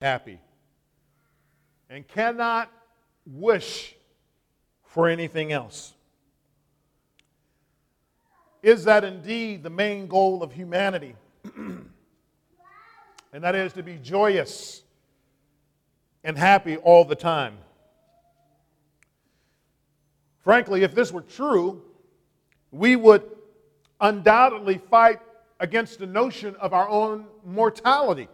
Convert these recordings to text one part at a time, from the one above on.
happy and cannot wish for anything else. Is that indeed the main goal of humanity? and that is to be joyous and happy all the time. Frankly, if this were true, we would undoubtedly fight against the notion of our own mortality,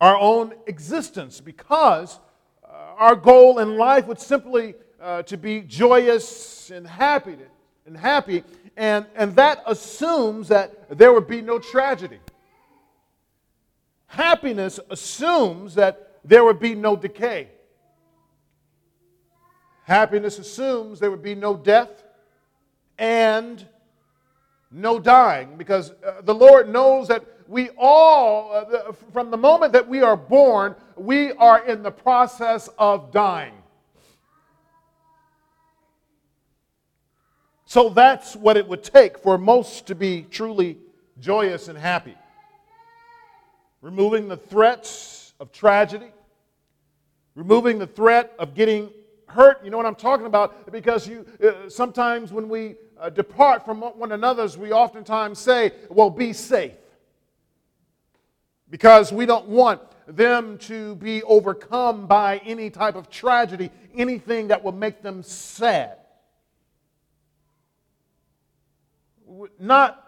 our own existence, because uh, our goal in life would simply uh, to be joyous and happy and happy, and, and that assumes that there would be no tragedy. Happiness assumes that there would be no decay. Happiness assumes there would be no death and no dying because uh, the Lord knows that we all, uh, from the moment that we are born, we are in the process of dying. So that's what it would take for most to be truly joyous and happy. Removing the threats of tragedy, removing the threat of getting hurt. You know what I'm talking about? Because you uh, sometimes when we uh, depart from one another's, we oftentimes say, well, be safe. Because we don't want them to be overcome by any type of tragedy, anything that will make them sad. Not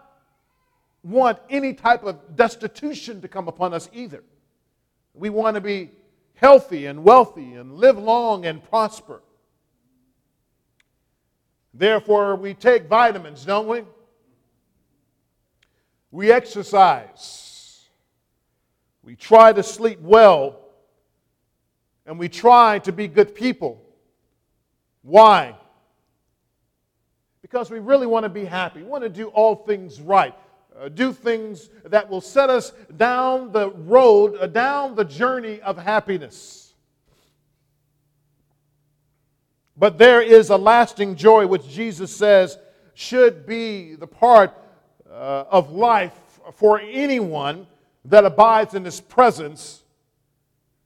want any type of destitution to come upon us either. We want to be healthy and wealthy and live long and prosper. Therefore, we take vitamins, don't we? We exercise. We try to sleep well. And we try to be good people. Why? Because we really want to be happy. We want to do all things right. Uh, do things that will set us down the road, uh, down the journey of happiness. But there is a lasting joy which Jesus says should be the part uh, of life for anyone that abides in His presence,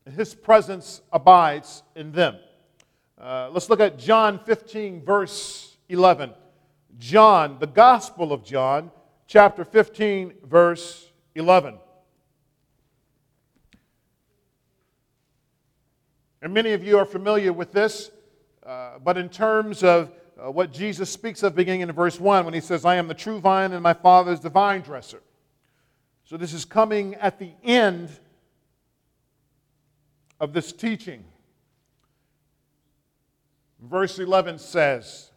and His presence abides in them. Uh, let's look at John 15, verse 11. John, the Gospel of John, chapter 15, verse 11. And many of you are familiar with this. Uh, but in terms of uh, what Jesus speaks of beginning in verse 1, when he says, I am the true vine and my Father is the vine dresser. So this is coming at the end of this teaching. Verse 11 says,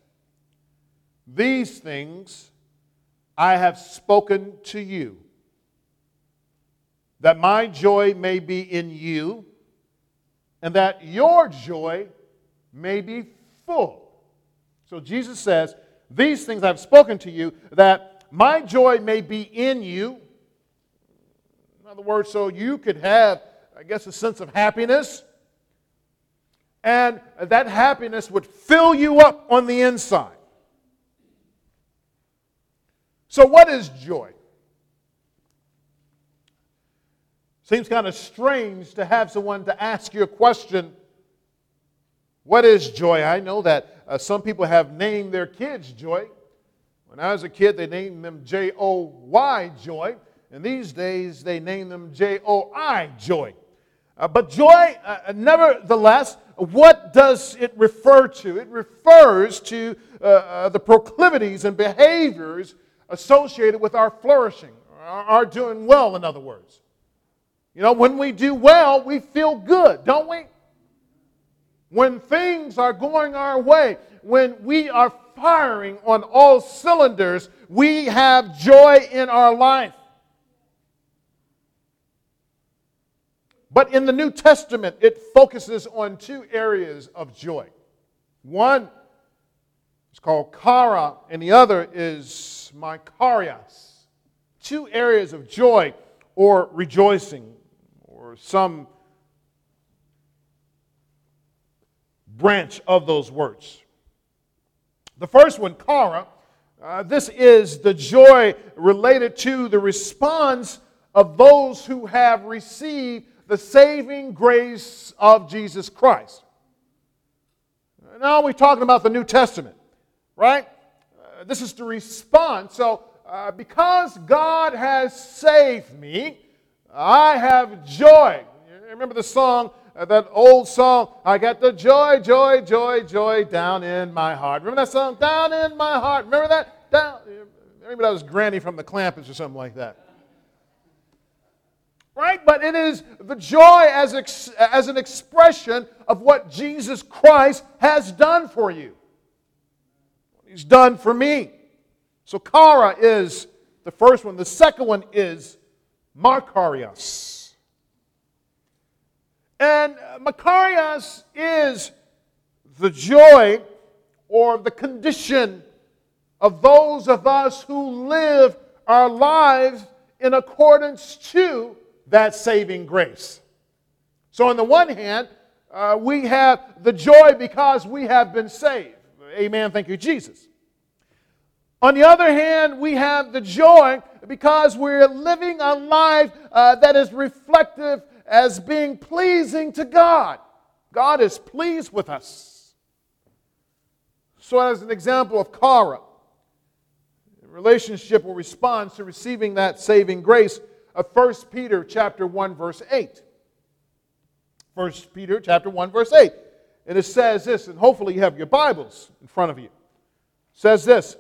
These things I have spoken to you, that my joy may be in you, and that your joy may be full. So Jesus says, These things I've spoken to you, that my joy may be in you. In other words, so you could have, I guess, a sense of happiness. And that happiness would fill you up on the inside. So, what is joy? Seems kind of strange to have someone to ask you a question what is joy? I know that uh, some people have named their kids Joy. When I was a kid, they named them J O Y, Joy. And these days, they name them J O I, Joy. Uh, but joy, uh, nevertheless, what does it refer to? It refers to uh, uh, the proclivities and behaviors associated with our flourishing, our, our doing well, in other words. You know, when we do well, we feel good, don't we? when things are going our way, when we are firing on all cylinders, we have joy in our life. But in the New Testament, it focuses on two areas of joy. One is called kara, and the other is makarios. Two areas of joy or rejoicing, or some branch of those words. The first one, kara, uh, this is the joy related to the response of those who have received the saving grace of Jesus Christ. Now we're talking about the New Testament, right? Uh, this is the response. So, uh, because God has saved me, I have joy. Remember the song, uh, that old song, I got the joy, joy, joy, joy down in my heart. Remember that song, down in my heart? Remember that? Down. Maybe that was Granny from the Clampetts or something like that. Right? But it is the joy as, ex- as an expression of what Jesus Christ has done for you. He's done for me. So Kara is the first one. The second one is Makarios. And Makarios is the joy or the condition of those of us who live our lives in accordance to that saving grace. So, on the one hand, uh, we have the joy because we have been saved. Amen. Thank you, Jesus. On the other hand, we have the joy because we're living a life uh, that is reflective as being pleasing to God. God is pleased with us. So, as an example of Kara, relationship or response to receiving that saving grace of 1 Peter chapter 1 verse 8. 1 Peter chapter 1 verse 8. And it says this, and hopefully you have your Bibles in front of you. It says this,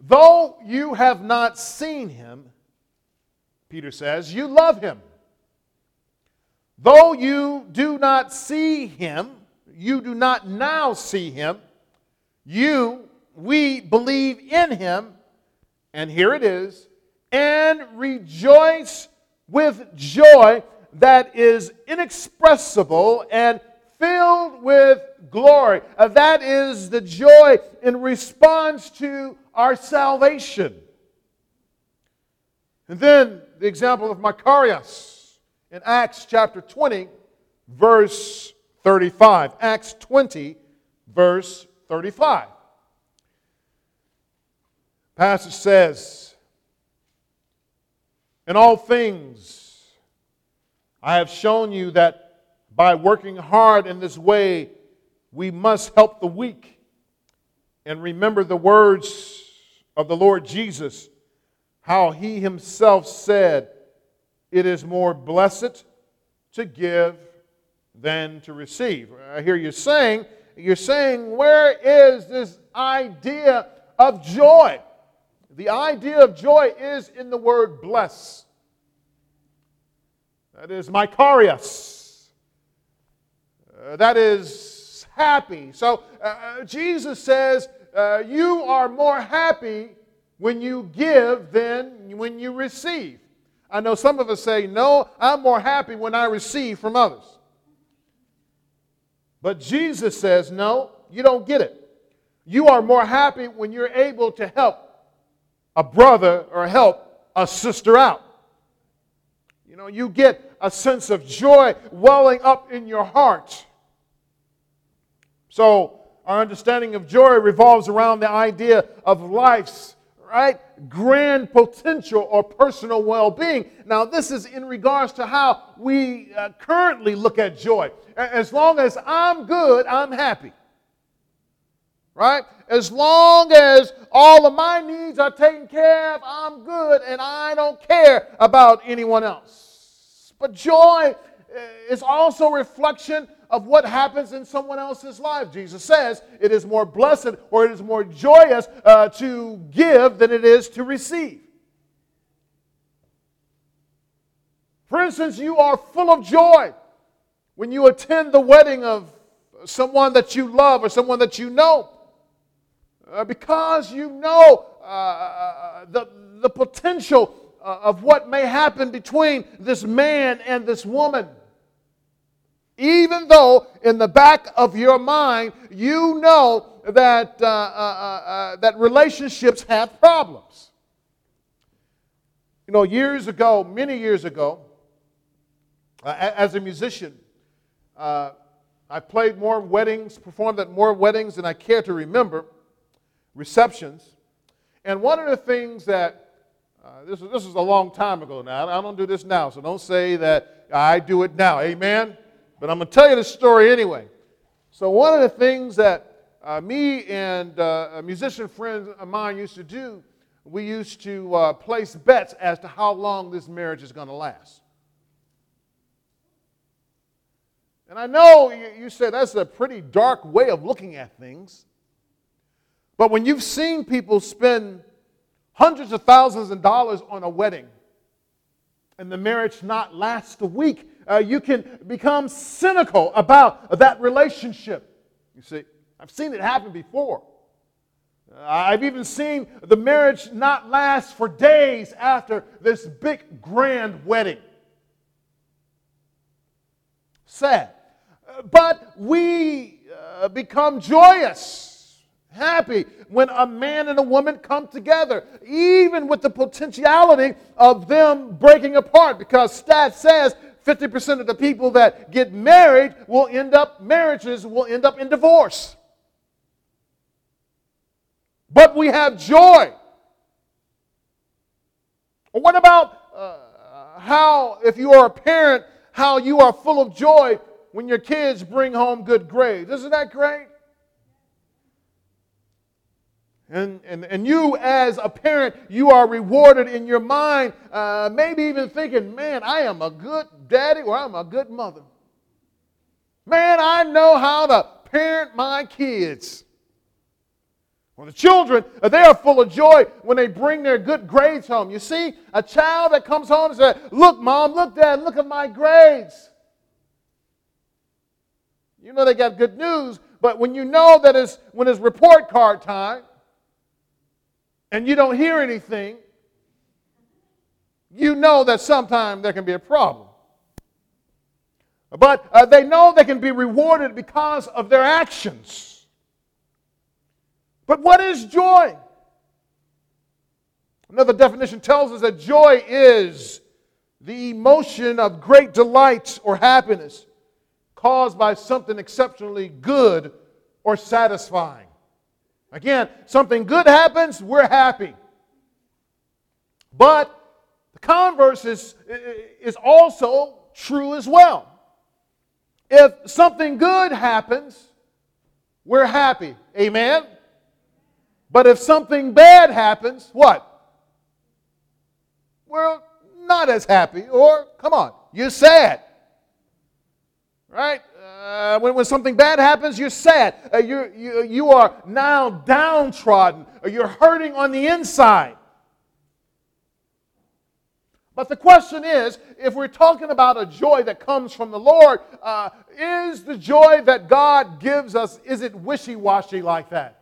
though you have not seen him, Peter says, you love him. Though you do not see him, you do not now see him, you, we believe in him and here it is, and rejoice with joy that is inexpressible and filled with glory. Uh, that is the joy in response to our salvation. And then the example of Makarios in Acts chapter 20, verse 35. Acts 20, verse 35 passage says, In all things, I have shown you that by working hard in this way, we must help the weak. And remember the words of the Lord Jesus, how he himself said, It is more blessed to give than to receive. I hear you saying, You're saying, Where is this idea of joy? The idea of joy is in the word bless. That is Makarios. Uh, that is happy. So uh, uh, Jesus says, uh, You are more happy when you give than when you receive. I know some of us say, No, I'm more happy when I receive from others. But Jesus says, No, you don't get it. You are more happy when you're able to help a brother or help a sister out. You know, you get a sense of joy welling up in your heart. So, our understanding of joy revolves around the idea of life's right grand potential or personal well-being now this is in regards to how we uh, currently look at joy as long as i'm good i'm happy right? As long as all of my needs are taken care of, I'm good and I don't care about anyone else. But joy is also a reflection of what happens in someone else's life. Jesus says it is more blessed or it is more joyous uh, to give than it is to receive. For instance, you are full of joy when you attend the wedding of someone that you love or someone that you know uh, because you know uh, uh, uh, the, the potential uh, of what may happen between this man and this woman. Even though in the back of your mind you know that, that relationships have problems. You know, years ago, many years ago, as a musician, I played more weddings, performed at more weddings than I care to remember receptions. And one of the things that, uh, this, is, this is a long time ago now, I don't do this now, so don't say that I do it now. Amen? But I'm going to tell you the story anyway. So, one of the things that uh, me and uh, a musician friend of mine used to do, we used to uh, place bets as to how long this marriage is going to last. And I know you, you say that's a pretty dark way of looking at things. But when you've seen people spend hundreds of thousands of dollars on a wedding and the marriage not last a week, uh, you can become cynical about that relationship. You see, I've seen it happen before. Uh, I've even seen the marriage not last for days after this big grand wedding. Sad. But we uh, become joyous, happy when a man and a woman come together, even with the potentiality of them breaking apart, because stat says 50% of the people that get married will end up, marriages will end up in divorce. But we have joy. What about uh, how, if you are a parent, how you are full of joy when your kids bring home good grades. Isn't that great? And, and, and you, as a parent, you are rewarded in your mind, uh, maybe even thinking, man, I am a good daddy or I'm a good mother. Man, I know how to parent my kids. Well, the children, uh, they are full of joy when they bring their good grades home. You see, a child that comes home and says, Look, mom, look, dad, look at my grades. You know they got good news, but when you know that it's when it's report card time and you don't hear anything, you know that sometimes there can be a problem. But uh, they know they can be rewarded because of their actions. But what is joy? Another definition tells us that joy is the emotion of great delight or happiness caused by something exceptionally good or satisfying. Again, something good happens, we're happy. But the converse is, is also true as well. If something good happens, we're happy. Amen? But if something bad happens, what? We're not as happy, or come on, you're sad right? Uh, when, when something bad happens, you're sad. Uh, you you, you are now downtrodden, or you're hurting on the inside. But the question is if we're talking about a joy that comes from the Lord, uh, is the joy that God gives us, is it wishy washy like that?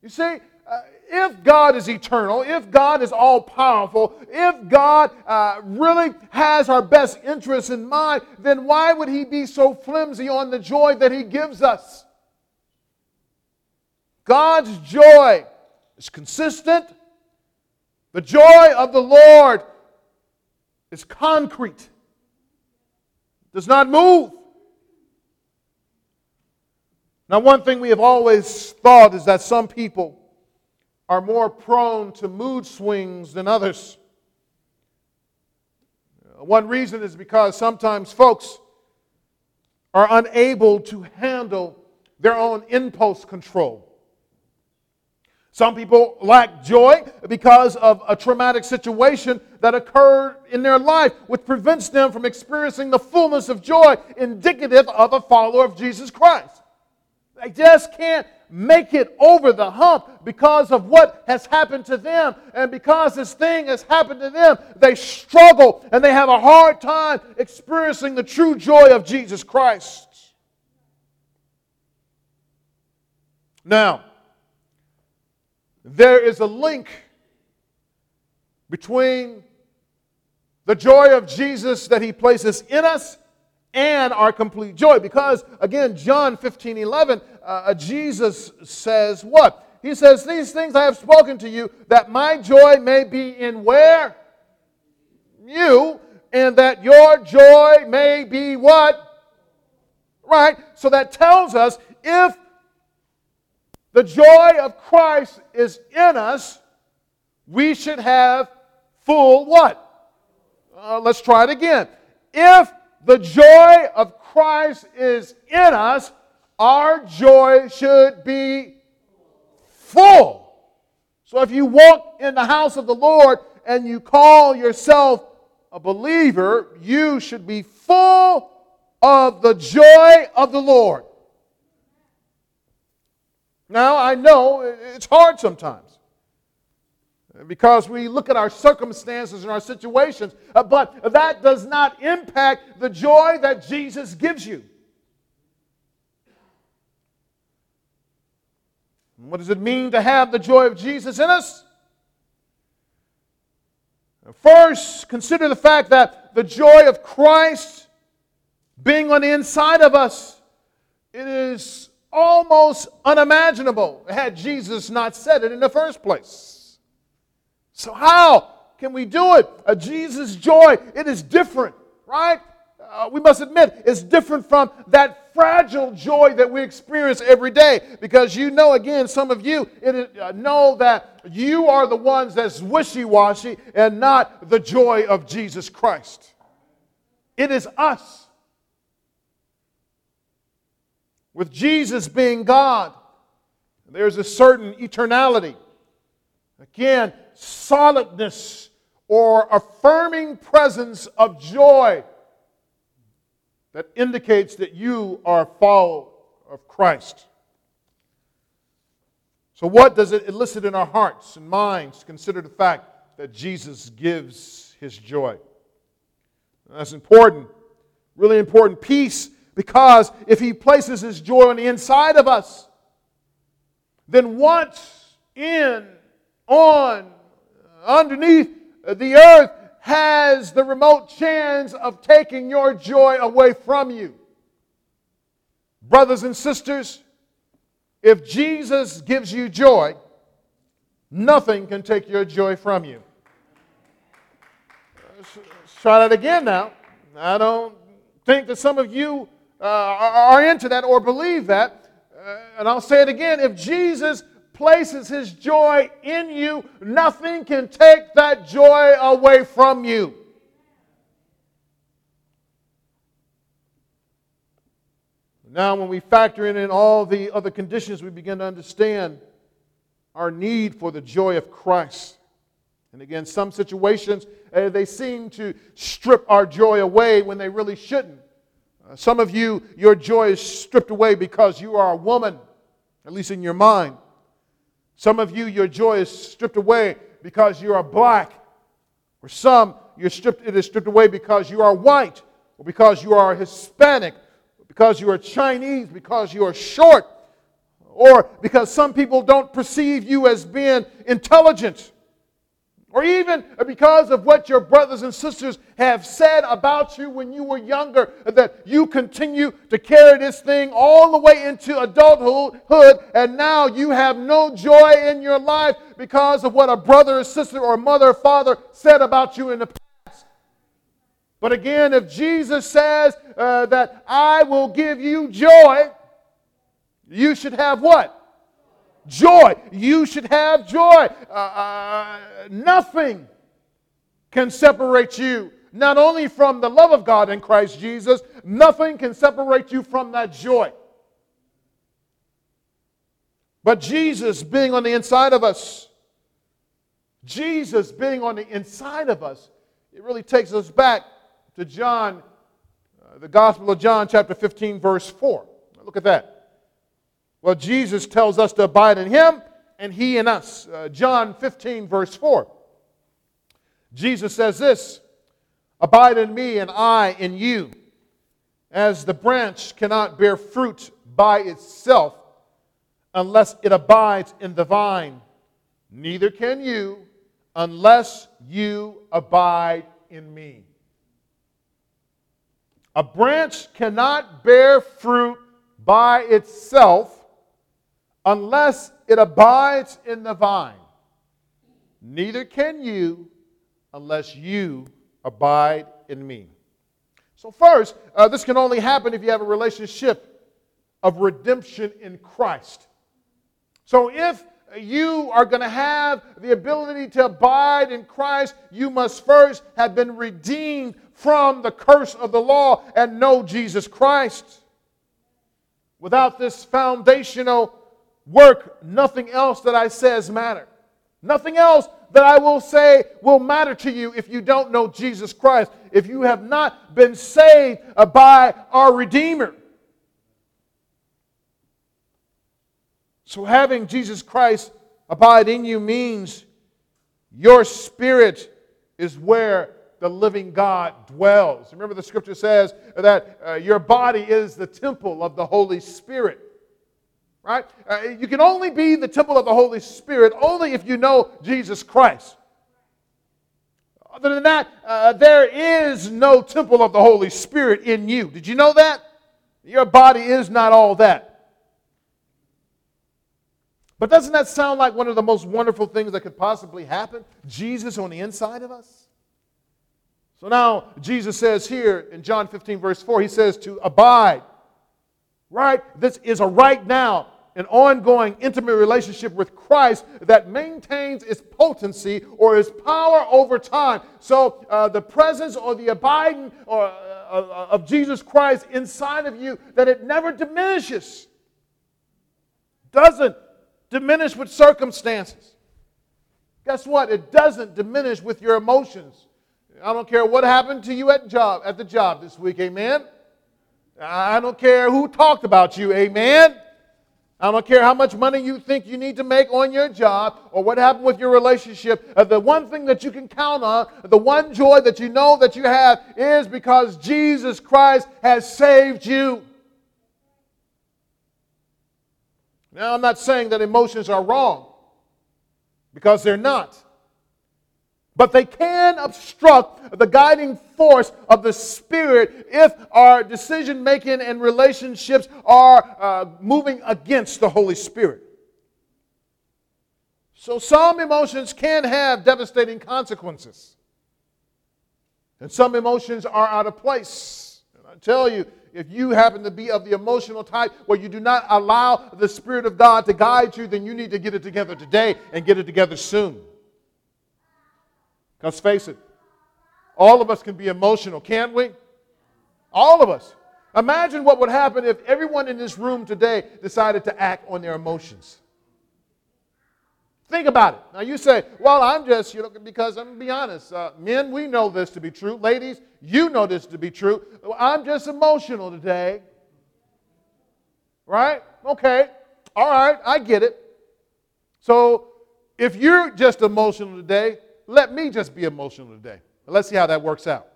You see, uh, if God is eternal, if God is all powerful, if God uh, really has our best interests in mind, then why would He be so flimsy on the joy that He gives us? God's joy is consistent. The joy of the Lord is concrete, does not move. Now, one thing we have always thought is that some people are more prone to mood swings than others. One reason is because sometimes folks are unable to handle their own impulse control. Some people lack joy because of a traumatic situation that occurred in their life, which prevents them from experiencing the fullness of joy indicative of a follower of Jesus Christ. They just can't make it over the hump because of what has happened to them. And because this thing has happened to them, they struggle and they have a hard time experiencing the true joy of Jesus Christ. Now, there is a link between the joy of Jesus that he places in us and our complete joy. Because, again, John 15 11, uh, Jesus says what? He says, These things I have spoken to you, that my joy may be in where? You, and that your joy may be what? Right? So that tells us if the joy of Christ is in us, we should have full what? Uh, let's try it again. If the joy of Christ is in us, our joy should be full. So if you walk in the house of the Lord and you call yourself a believer, you should be full of the joy of the Lord. Now, I know it's hard sometimes because we look at our circumstances and our situations, uh, but that does not impact the joy that Jesus gives you. What does it mean to have the joy of Jesus in us? First, consider the fact that the joy of Christ being on the inside of us, it is almost unimaginable had Jesus not said it in the first place. So, how can we do it? A Jesus' joy, it is different, right? Uh, we must admit, it's different from that fragile joy that we experience every day. Because you know, again, some of you uh, know that you are the ones that's wishy washy and not the joy of Jesus Christ. It is us. With Jesus being God, there's a certain eternality. Again, solidness or affirming presence of joy that indicates that you are a follower of Christ. So, what does it elicit in our hearts and minds to consider the fact that Jesus gives his joy? That's important, really important piece, because if he places his joy on the inside of us, then once in, on, underneath the earth has the remote chance of taking your joy away from you. Brothers and sisters, if Jesus gives you joy, nothing can take your joy from you. Let's try that again now. I don't think that some of you uh, are into that or believe that. Uh, and I'll say it again. If Jesus places his joy in you, nothing can take that joy away from you. Now, when we factor in, in all the other conditions, we begin to understand our need for the joy of Christ. And again, some situations, uh, they seem to strip our joy away when they really shouldn't. Uh, some of you, your joy is stripped away because you are a woman, at least in your mind. Some of you, your joy is stripped away because you are black. Or some, you're stripped, it is stripped away because you are white, or because you are Hispanic, because you are Chinese, because you are short, or because some people don't perceive you as being intelligent or even because of what your brothers and sisters have said about you when you were younger, that you continue to carry this thing all the way into adulthood, and now you have no joy in your life because of what a brother or sister or mother or father said about you in the past. But again, if Jesus says uh, that I will give you joy, you should have what? Joy. You should have joy. Uh, uh, nothing can separate you, not only from the love of God in Christ Jesus, nothing can separate you from that joy. But Jesus being on the inside of us, Jesus being on the inside of us, it really takes us back to John, uh, the Gospel of John, chapter 15, verse 4. Look at that. Well, Jesus tells us to abide in him and he in us. Uh, John 15, verse 4. Jesus says this Abide in me and I in you. As the branch cannot bear fruit by itself unless it abides in the vine, neither can you unless you abide in me. A branch cannot bear fruit by itself unless it abides in the vine. Neither can you unless you abide in me. So, first, uh, this can only happen if you have a relationship of redemption in Christ. So, if you are going to have the ability to abide in Christ, you must first have been redeemed from the curse of the law and know Jesus Christ. Without this foundational work, nothing else that I says matter. Nothing else that I will say will matter to you if you don't know Jesus Christ, if you have not been saved by our Redeemer. So, having Jesus Christ abide in you means your spirit is where the living God dwells. Remember, the scripture says that uh, your body is the temple of the Holy Spirit. Right? Uh, you can only be the temple of the Holy Spirit only if you know Jesus Christ. Other than that, uh, there is no temple of the Holy Spirit in you. Did you know that? Your body is not all that. But doesn't that sound like one of the most wonderful things that could possibly happen? Jesus on the inside of us? So now Jesus says here in John 15, verse 4, he says to abide. Right? This is a right now, an ongoing intimate relationship with Christ that maintains its potency or its power over time. So uh, the presence or the abiding or, uh, uh of Jesus Christ inside of you, that it never diminishes. Doesn't diminish with circumstances. Guess what? It doesn't diminish with your emotions. I don't care what happened to you at job at the job this week, amen. I don't care who talked about you, amen. I don't care how much money you think you need to make on your job or what happened with your relationship. Uh, the one thing that you can count on, the one joy that you know that you have, is because Jesus Christ has saved you. Now, I'm not saying that emotions are wrong, because they're not. But they can obstruct the guiding force of the Spirit if our decision making and relationships are uh, moving against the Holy Spirit. So, some emotions can have devastating consequences, and some emotions are out of place. And I tell you, if you happen to be of the emotional type where you do not allow the Spirit of God to guide you, then you need to get it together today and get it together soon. Because face it, all of us can be emotional, can't we? All of us. Imagine what would happen if everyone in this room today decided to act on their emotions. Think about it. Now you say, well, I'm just, you know, because I'm going to be honest. Uh, men, we know this to be true. Ladies, you know this to be true. I'm just emotional today. Right? Okay. All right. I get it. So if you're just emotional today, let me just be emotional today. Let's see how that works out.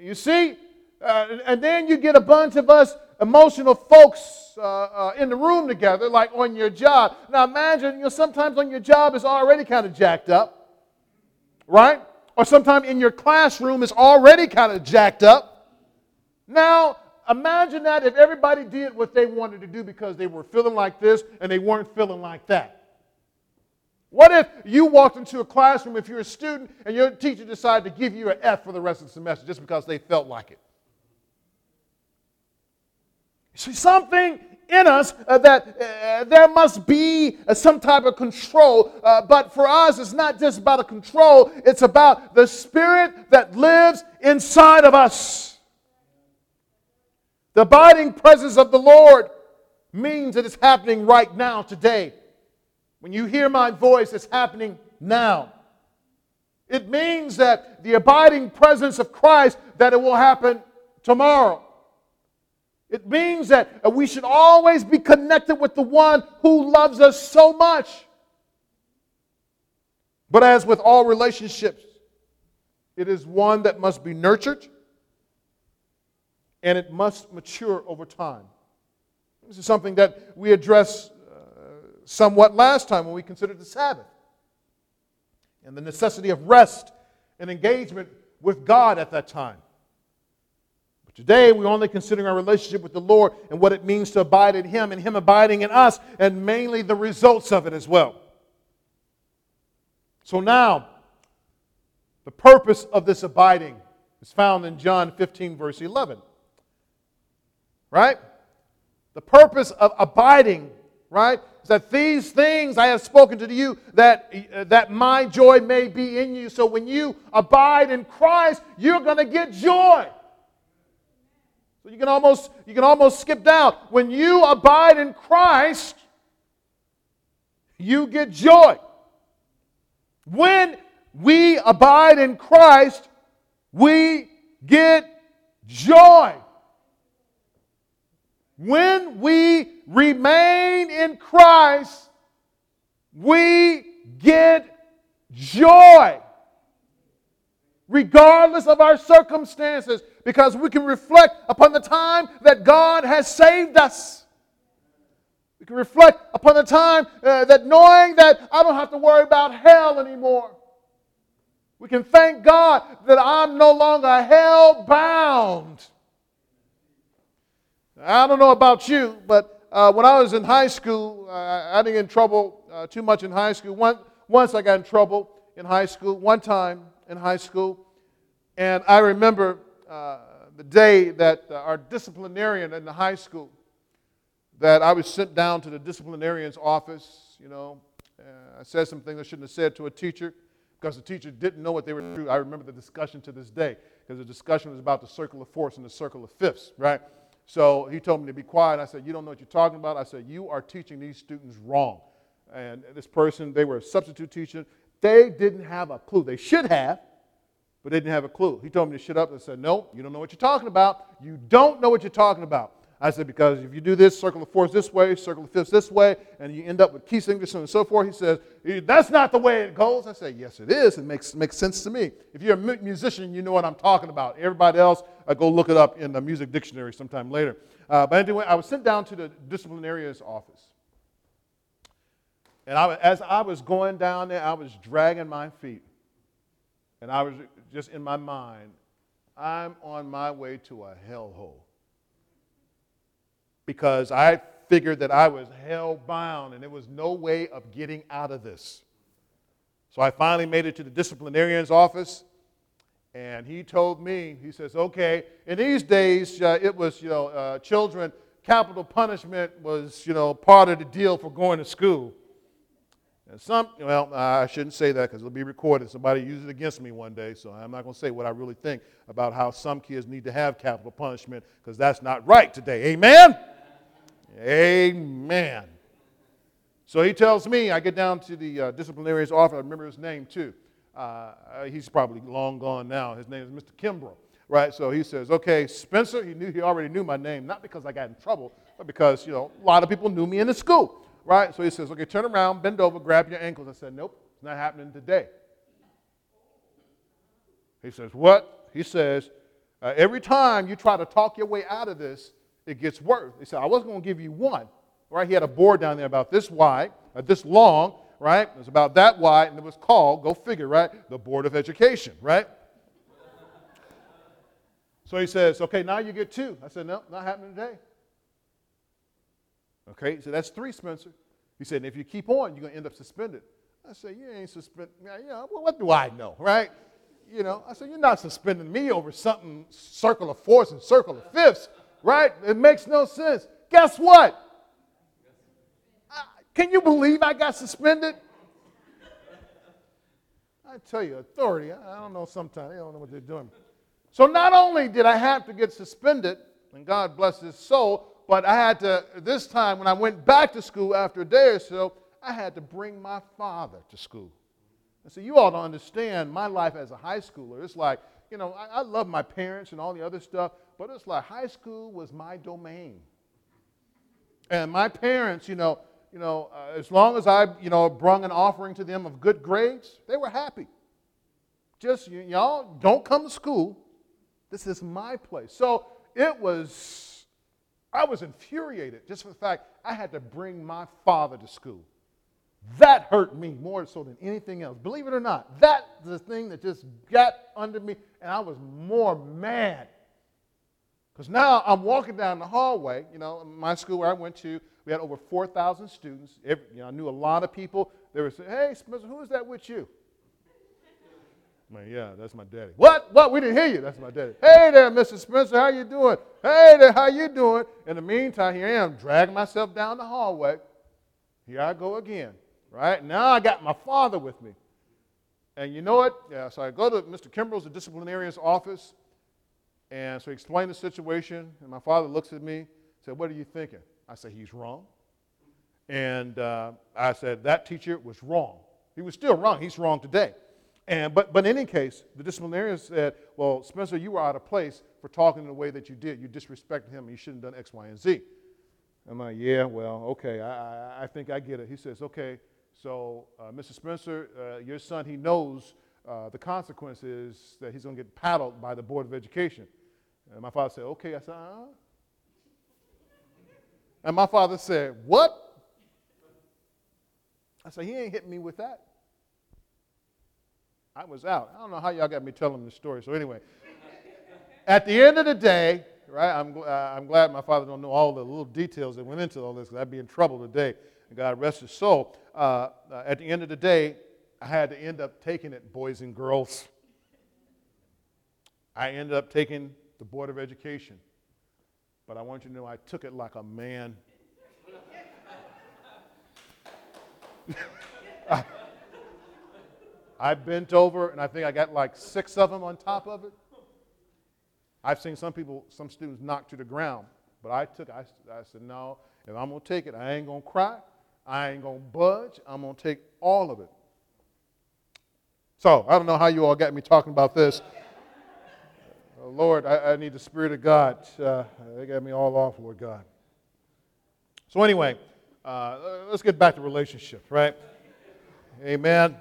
You see? Uh, and then you get a bunch of us emotional folks uh, uh, in the room together, like on your job. Now imagine, you know, sometimes on your job is already kind of jacked up, right? Or sometimes in your classroom is already kind of jacked up. Now imagine that if everybody did what they wanted to do because they were feeling like this and they weren't feeling like that. What if you walked into a classroom, if you're a student, and your teacher decided to give you an F for the rest of the semester just because they felt like it? See, something in us uh, that uh, there must be uh, some type of control. Uh, but for us, it's not just about a control, it's about the spirit that lives inside of us. The abiding presence of the Lord means that it's happening right now, today. When you hear my voice, it's happening now. It means that the abiding presence of Christ, that it will happen tomorrow. It means that we should always be connected with the one who loves us so much. But as with all relationships, it is one that must be nurtured and it must mature over time. This is something that we addressed uh, somewhat last time when we considered the Sabbath and the necessity of rest and engagement with God at that time. But Today, we're only considering our relationship with the Lord and what it means to abide in Him and Him abiding in us, and mainly the results of it as well. So now, the purpose of this abiding is found in John 15, verse 11. Right? The purpose of abiding, right, that these things I have spoken to you, that, uh, that my joy may be in you. So when you abide in Christ, you're going to get joy. So you can almost you can almost skip down. When you abide in Christ, you get joy. When we abide in Christ, we get joy. When we remain in Christ, we get joy. Regardless of our circumstances, because we can reflect upon the time that God has saved us. We can reflect upon the time uh, that knowing that I don't have to worry about hell anymore. We can thank God that I'm no longer hell bound. I don't know about you, but uh, when I was in high school, uh, I didn't get in trouble uh, too much in high school. One, once I got in trouble in high school, one time in high school, and I remember uh, the day that uh, our disciplinarian in the high school, that I was sent down to the disciplinarian's office. You know, I said some things I shouldn't have said to a teacher because the teacher didn't know what they were doing. I remember the discussion to this day because the discussion was about the circle of fourths and the circle of fifths, right? So he told me to be quiet. I said, You don't know what you're talking about? I said, You are teaching these students wrong. And this person, they were a substitute teacher. They didn't have a clue. They should have, but they didn't have a clue. He told me to shut up and said, No, you don't know what you're talking about. You don't know what you're talking about. I said, Because if you do this, circle of fourths this way, circle of fifths this way, and you end up with key signatures and so forth, he says, That's not the way it goes. I say, Yes, it is. It makes, makes sense to me. If you're a musician, you know what I'm talking about. Everybody else, I go look it up in the music dictionary sometime later. Uh, but anyway, I was sent down to the disciplinarian's office. And I, as I was going down there, I was dragging my feet. And I was just in my mind, I'm on my way to a hellhole. Because I figured that I was hell bound and there was no way of getting out of this. So I finally made it to the disciplinarian's office. And he told me, he says, okay, in these days, uh, it was, you know, uh, children, capital punishment was, you know, part of the deal for going to school. And some, well, I shouldn't say that because it'll be recorded. Somebody uses it against me one day, so I'm not going to say what I really think about how some kids need to have capital punishment because that's not right today. Amen? Amen. So he tells me, I get down to the uh, disciplinarian's office. I remember his name too. Uh, he's probably long gone now. His name is Mr. Kimbrough, right? So he says, "Okay, Spencer." He knew he already knew my name, not because I got in trouble, but because you know a lot of people knew me in the school right? So he says, okay, turn around, bend over, grab your ankles. I said, nope, it's not happening today. He says, what? He says, uh, every time you try to talk your way out of this, it gets worse. He said, I wasn't going to give you one, right? He had a board down there about this wide, uh, this long, right? It was about that wide, and it was called, go figure, right? The Board of Education, right? so he says, okay, now you get two. I said, no, not happening today. Okay, so that's three, Spencer. He said, if you keep on, you're going to end up suspended. I said, you ain't suspended. Know, well, what do I know, right? You know, I said, you're not suspending me over something circle of fourths and circle of fifths, right? It makes no sense. Guess what? can you believe I got suspended? I tell you, authority, I don't know sometimes, they don't know what they're doing. So not only did I have to get suspended, and God bless his soul, but I had to, this time when I went back to school after a day or so, I had to bring my father to school. And so you ought to understand my life as a high schooler. It's like, you know, I, I love my parents and all the other stuff, but it's like high school was my domain. And my parents, you know, you know, uh, as long as I, you know, brung an offering to them of good grades, they were happy. Just, y'all, don't come to school. This is my place. So it was I was infuriated just for the fact I had to bring my father to school. That hurt me more so than anything else. Believe it or not, that's the thing that just got under me, and I was more mad. Because now I'm walking down the hallway, you know, my school where I went to, we had over 4,000 students. Every, you know, I knew a lot of people. They were saying, hey, Spencer, who is that with you? I'm like, yeah, that's my daddy. What? What? We didn't hear you. That's my daddy. Hey there, Mr. Spencer, how you doing? Hey there, how you doing? In the meantime, here I am dragging myself down the hallway. Here I go again. Right? Now I got my father with me. And you know what? Yeah, so I go to Mr. Kimbrell's, the disciplinarian's office, and so he explained the situation, and my father looks at me, said, What are you thinking? I said, He's wrong. And uh, I said, That teacher was wrong. He was still wrong. He's wrong today. And, but, but in any case, the disciplinarian said, Well, Spencer, you were out of place for talking in the way that you did. You disrespected him. You shouldn't have done X, Y, and Z. I'm like, Yeah, well, okay. I, I, I think I get it. He says, Okay, so uh, Mr. Spencer, uh, your son, he knows uh, the consequences that he's going to get paddled by the Board of Education. And my father said, Okay. I said, uh-huh. And my father said, What? I said, He ain't hitting me with that. I was out. I don't know how y'all got me telling this story. So, anyway, at the end of the day, right, I'm, uh, I'm glad my father don't know all the little details that went into all this because I'd be in trouble today. God rest his soul. Uh, uh, at the end of the day, I had to end up taking it, boys and girls. I ended up taking the Board of Education. But I want you to know I took it like a man. I, I bent over and I think I got like six of them on top of it. I've seen some people, some students knocked to the ground, but I took, I, I said, no, if I'm going to take it, I ain't going to cry. I ain't going to budge. I'm going to take all of it. So, I don't know how you all got me talking about this. Lord, I, I, need the Spirit of God. Uh, they got me all off, Lord God. So, anyway, uh, let's get back to relationships, right? Amen.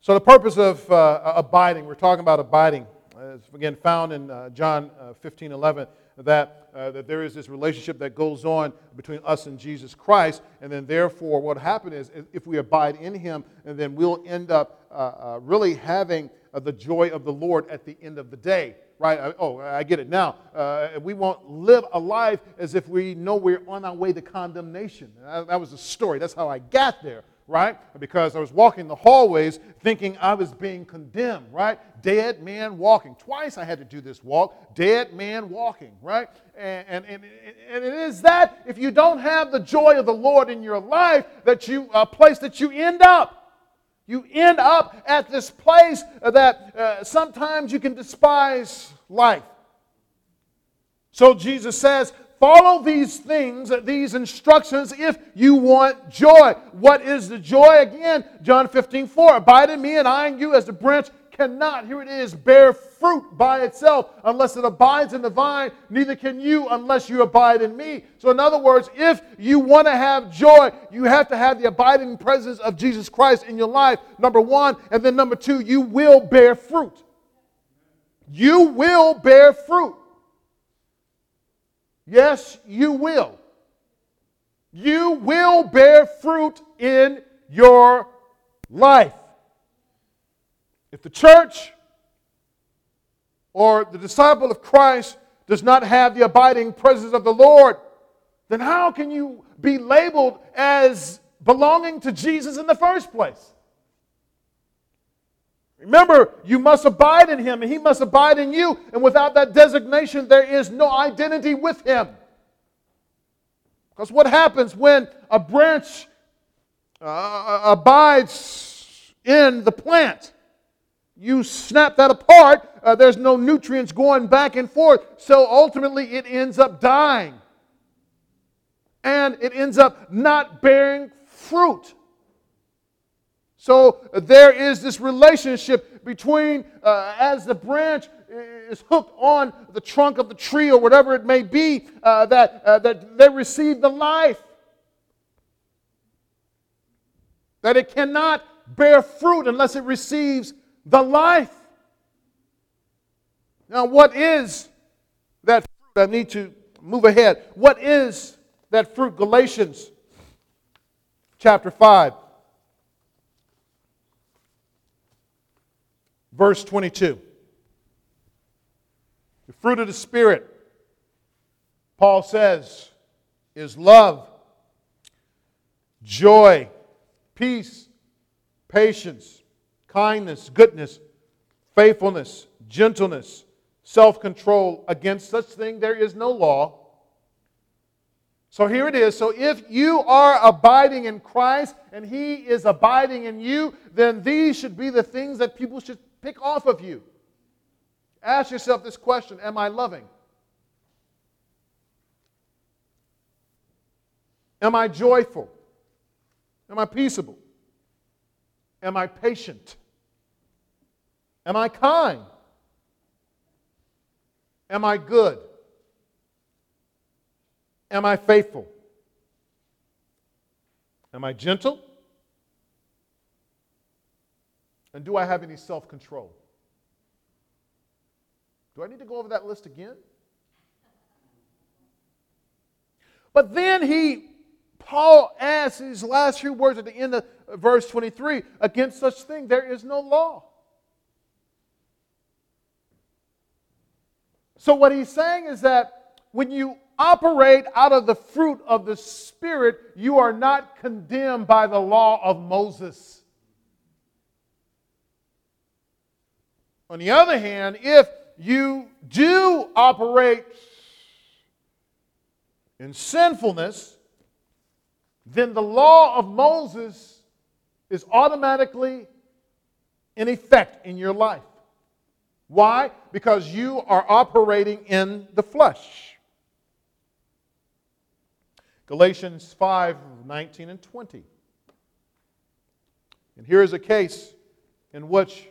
So, the purpose of uh, abiding, we're talking about abiding, is again found in uh, John uh, 15 11, that, uh, that there is this relationship that goes on between us and Jesus Christ. And then, therefore, what happened is if we abide in Him, and then we'll end up uh, uh, really having the joy of the Lord at the end of the day right? Oh, I get it now. Uh, we won't live a life as if we know we're on our way to condemnation. That was the story. That's how I got there right? Because I was walking the hallways thinking I was being condemned, right? Dead man walking. Twice I had to do this walk. Dead man walking, right? And, and, and, and it is that if you don't have the joy of the Lord in your life, that you, a place that you end up. You end up at this place that uh, sometimes you can despise life. So Jesus says, Follow these things, these instructions, if you want joy. What is the joy? Again, John 15, 4. Abide in me and I in you as the branch cannot, here it is, bear fruit by itself unless it abides in the vine, neither can you unless you abide in me. So, in other words, if you want to have joy, you have to have the abiding presence of Jesus Christ in your life, number one. And then, number two, you will bear fruit. You will bear fruit. Yes, you will. You will bear fruit in your life. If the church or the disciple of Christ does not have the abiding presence of the Lord, then how can you be labeled as belonging to Jesus in the first place? Remember, you must abide in him and he must abide in you. And without that designation, there is no identity with him. Because what happens when a branch uh, abides in the plant? You snap that apart, uh, there's no nutrients going back and forth. So ultimately, it ends up dying. And it ends up not bearing fruit. So there is this relationship between, uh, as the branch is hooked on the trunk of the tree or whatever it may be, uh, that, uh, that they receive the life. That it cannot bear fruit unless it receives the life. Now, what is that fruit? I need to move ahead. What is that fruit? Galatians chapter 5. Verse 22. The fruit of the Spirit, Paul says, is love, joy, peace, patience, kindness, goodness, faithfulness, gentleness, self control. Against such thing there is no law. So here it is. So if you are abiding in Christ and He is abiding in you, then these should be the things that people should pick off of you. Ask yourself this question Am I loving? Am I joyful? Am I peaceable? Am I patient? Am I kind? Am I good? Am I faithful? Am I gentle? And do I have any self control? Do I need to go over that list again? But then he, Paul asks these last few words at the end of verse 23 against such thing there is no law. So, what he's saying is that when you operate out of the fruit of the Spirit, you are not condemned by the law of Moses. On the other hand, if you do operate in sinfulness, then the law of Moses is automatically in effect in your life. Why? Because you are operating in the flesh. Galatians 5 19 and 20. And here is a case in which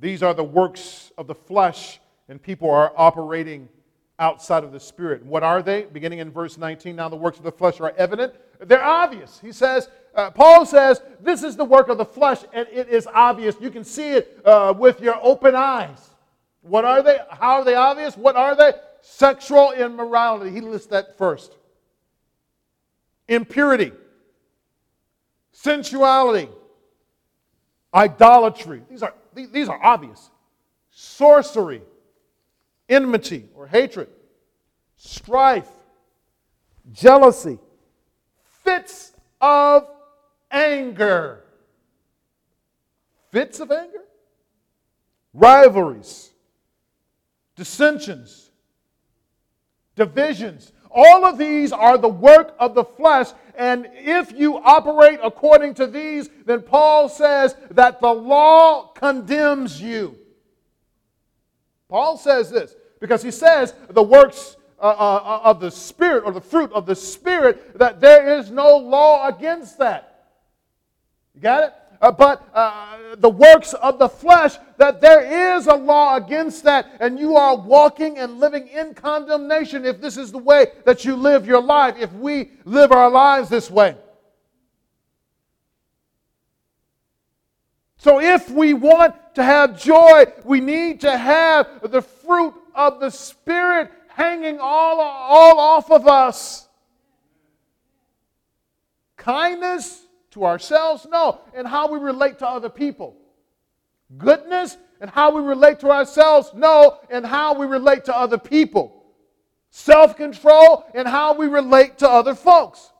these are the works of the flesh, and people are operating outside of the Spirit. What are they? Beginning in verse 19, now the works of the flesh are evident. They're obvious. He says, uh, Paul says, this is the work of the flesh, and it is obvious. You can see it uh, with your open eyes. What are they? How are they obvious? What are they? Sexual immorality. He lists that first. Impurity, sensuality, idolatry. These are, these are obvious. Sorcery, enmity or hatred, strife, jealousy, fits of anger. Fits of anger? Rivalries, dissensions, divisions. All of these are the work of the flesh. And if you operate according to these, then Paul says that the law condemns you. Paul says this because he says the works uh, uh, of the Spirit or the fruit of the Spirit, that there is no law against that. You got it? Uh, but uh, the works of the flesh, that there is a law against that, and you are walking and living in condemnation if this is the way that you live your life, if we live our lives this way. So, if we want to have joy, we need to have the fruit of the Spirit hanging all, all off of us. Kindness to ourselves? No. And how we relate to other people. Goodness and how we relate to ourselves? No. And how we relate to other people. Self control and how we relate to other folks.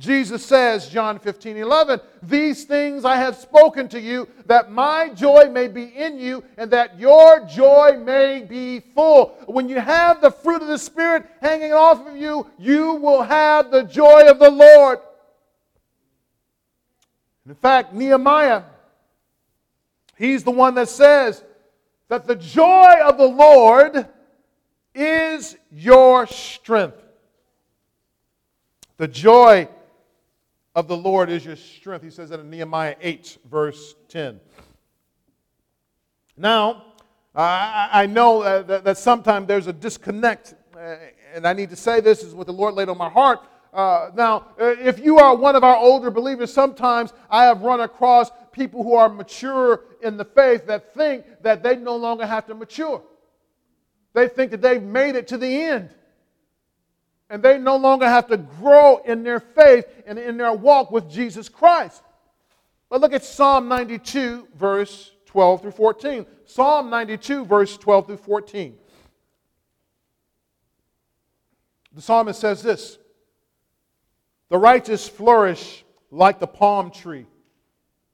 Jesus says, John 15, 11, These things I have spoken to you, that my joy may be in you, and that your joy may be full. When you have the fruit of the Spirit hanging off of you, you will have the joy of the Lord. In fact, Nehemiah, he's the one that says that the joy of the Lord is your strength. The joy of the Lord is your strength. He says that in Nehemiah 8, verse 10. Now, I know that, sometimes there's a disconnect, uh, and I need to say this is what the Lord laid on my heart. Uh, now, uh, if you are one of our older believers, sometimes I have run across people who are mature in the faith that think that they no longer have to mature. They think that they've made it to the end and they no longer have to grow in their faith and in their walk with Jesus Christ. But look at Psalm 92, verse 12 through 14. Psalm 92, verse 12 through 14. The psalmist says this The righteous flourish like the palm tree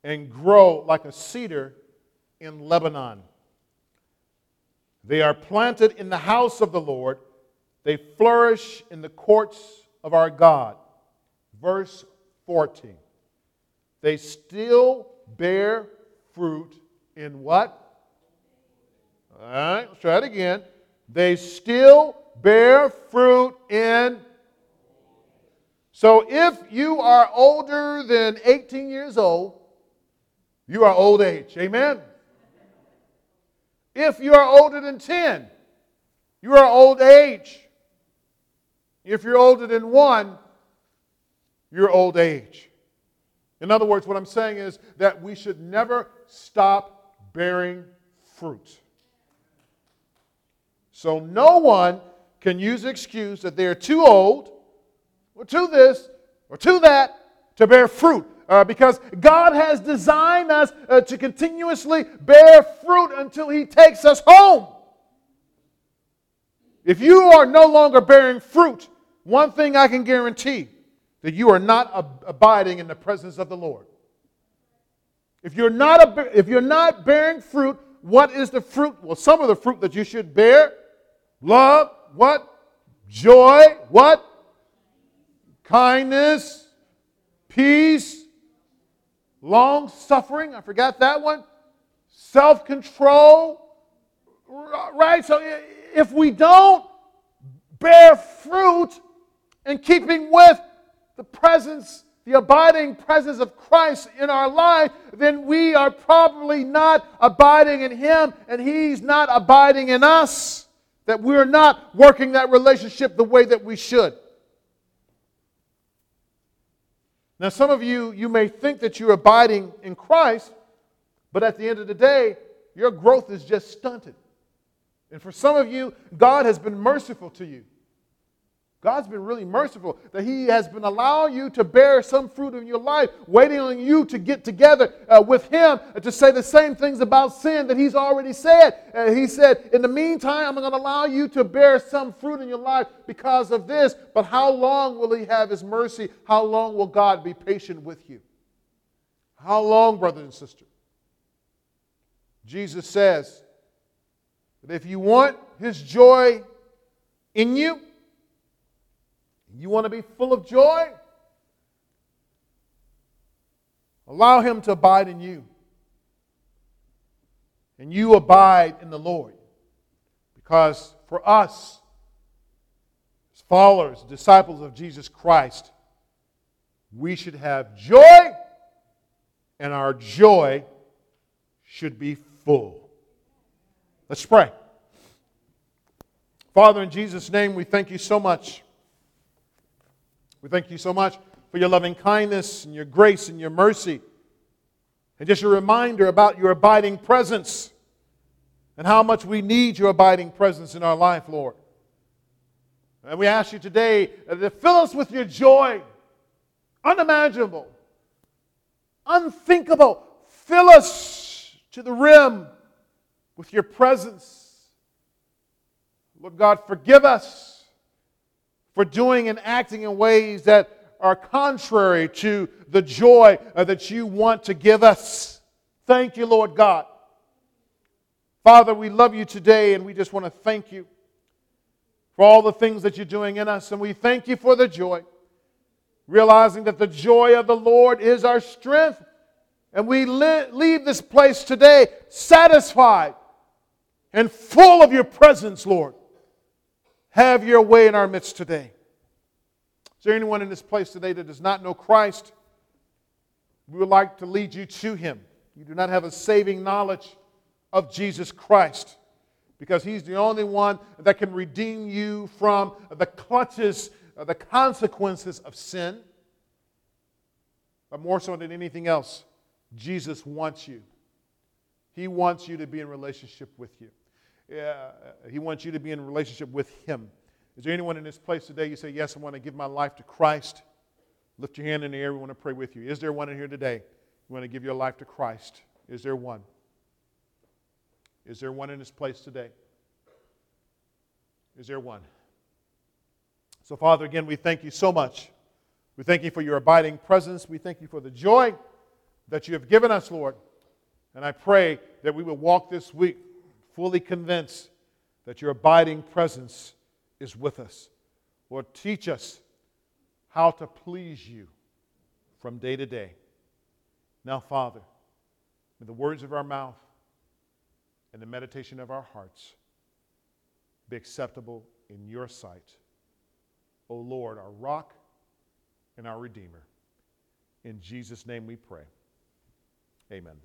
and grow like a cedar in Lebanon. They are planted in the house of the Lord, they flourish in the courts of our God. Verse 14. They still bear fruit in what? All right, let's try it again. They still bear fruit in. So if you are older than 18 years old, you are old age. Amen? If you are older than 10, you are old age. If you're older than one, you're old age. In other words, what I'm saying is that we should never stop bearing fruit. So no one can use excuse that they're too old, or to this, or to that to bear fruit. Uh, because God has designed us uh, to continuously bear fruit until He takes us home. If you are no longer bearing fruit, one thing I can guarantee that you are not ab- abiding in the presence of the Lord. If you're not a, if you're not bearing fruit, what is the fruit? Well, some of the fruit that you should bear: love, what? Joy, what? Kindness, peace, long suffering. I forgot that one. Self control. Right? So if we don't bear fruit in keeping with the presence, the abiding presence of Christ in our life, then we are probably not abiding in Him and He's not abiding in us. That we're not working that relationship the way that we should. Now, some of you, you may think that you're abiding in Christ, but at the end of the day, your growth is just stunted. And for some of you, God has been merciful to you. God's been really merciful that He has been allowing you to bear some fruit in your life, waiting on you to get together uh, with Him to say the same things about sin that He's already said. Uh, he said, In the meantime, I'm going to allow you to bear some fruit in your life because of this. But how long will He have His mercy? How long will God be patient with you? How long, brother and sister? Jesus says that if you want His joy in you, you want to be full of joy? Allow Him to abide in you. And you abide in the Lord. Because for us, as followers, disciples of Jesus Christ, we should have joy, and our joy should be full. Let's pray. Father, in Jesus' name, we thank you so much we thank you so much for your loving kindness and your grace and your mercy. And just a reminder about your abiding presence and how much we need your abiding presence in our life, Lord. And we ask you today to fill us with your joy, unimaginable, unthinkable. Fill us to the rim with your presence. Lord God, forgive us for doing and acting in ways that are contrary to the joy uh, that you want to give us. Thank you, Lord God. Father, we love you today and we just want to thank you for all the things that you're doing in us. And we thank you for the joy, realizing that the joy of the Lord is our strength. And we li- leave this place today satisfied and full of your presence, Lord. Have your way in our midst today. Is there anyone in this place today that does not know Christ? We would like to lead you to him. You do not have a saving knowledge of Jesus Christ because he's the only one that can redeem you from the clutches, uh, the consequences of sin. But more so than anything else, Jesus wants you. He wants you to be in relationship with you uh, He wants you to be in relationship with Him. Is there anyone in this place today you say, Yes, I want to give my life to Christ? Lift your hand in the air. We want to pray with you. Is there one in here today? You want to give your life to Christ? Is there one? Is there one in this place today? Is there one? So, Father, again, we thank you so much We thank you for your abiding presence. We thank you for the joy that you have given us, Lord. And I pray that we will walk this week fully convinced that your abiding presence is with us. Lord, teach us how to please you from day to day. Now, Father, may the words of our mouth and the meditation of our hearts be acceptable in your sight. O Lord, our rock and our Redeemer. In Jesus' name we pray. Amen.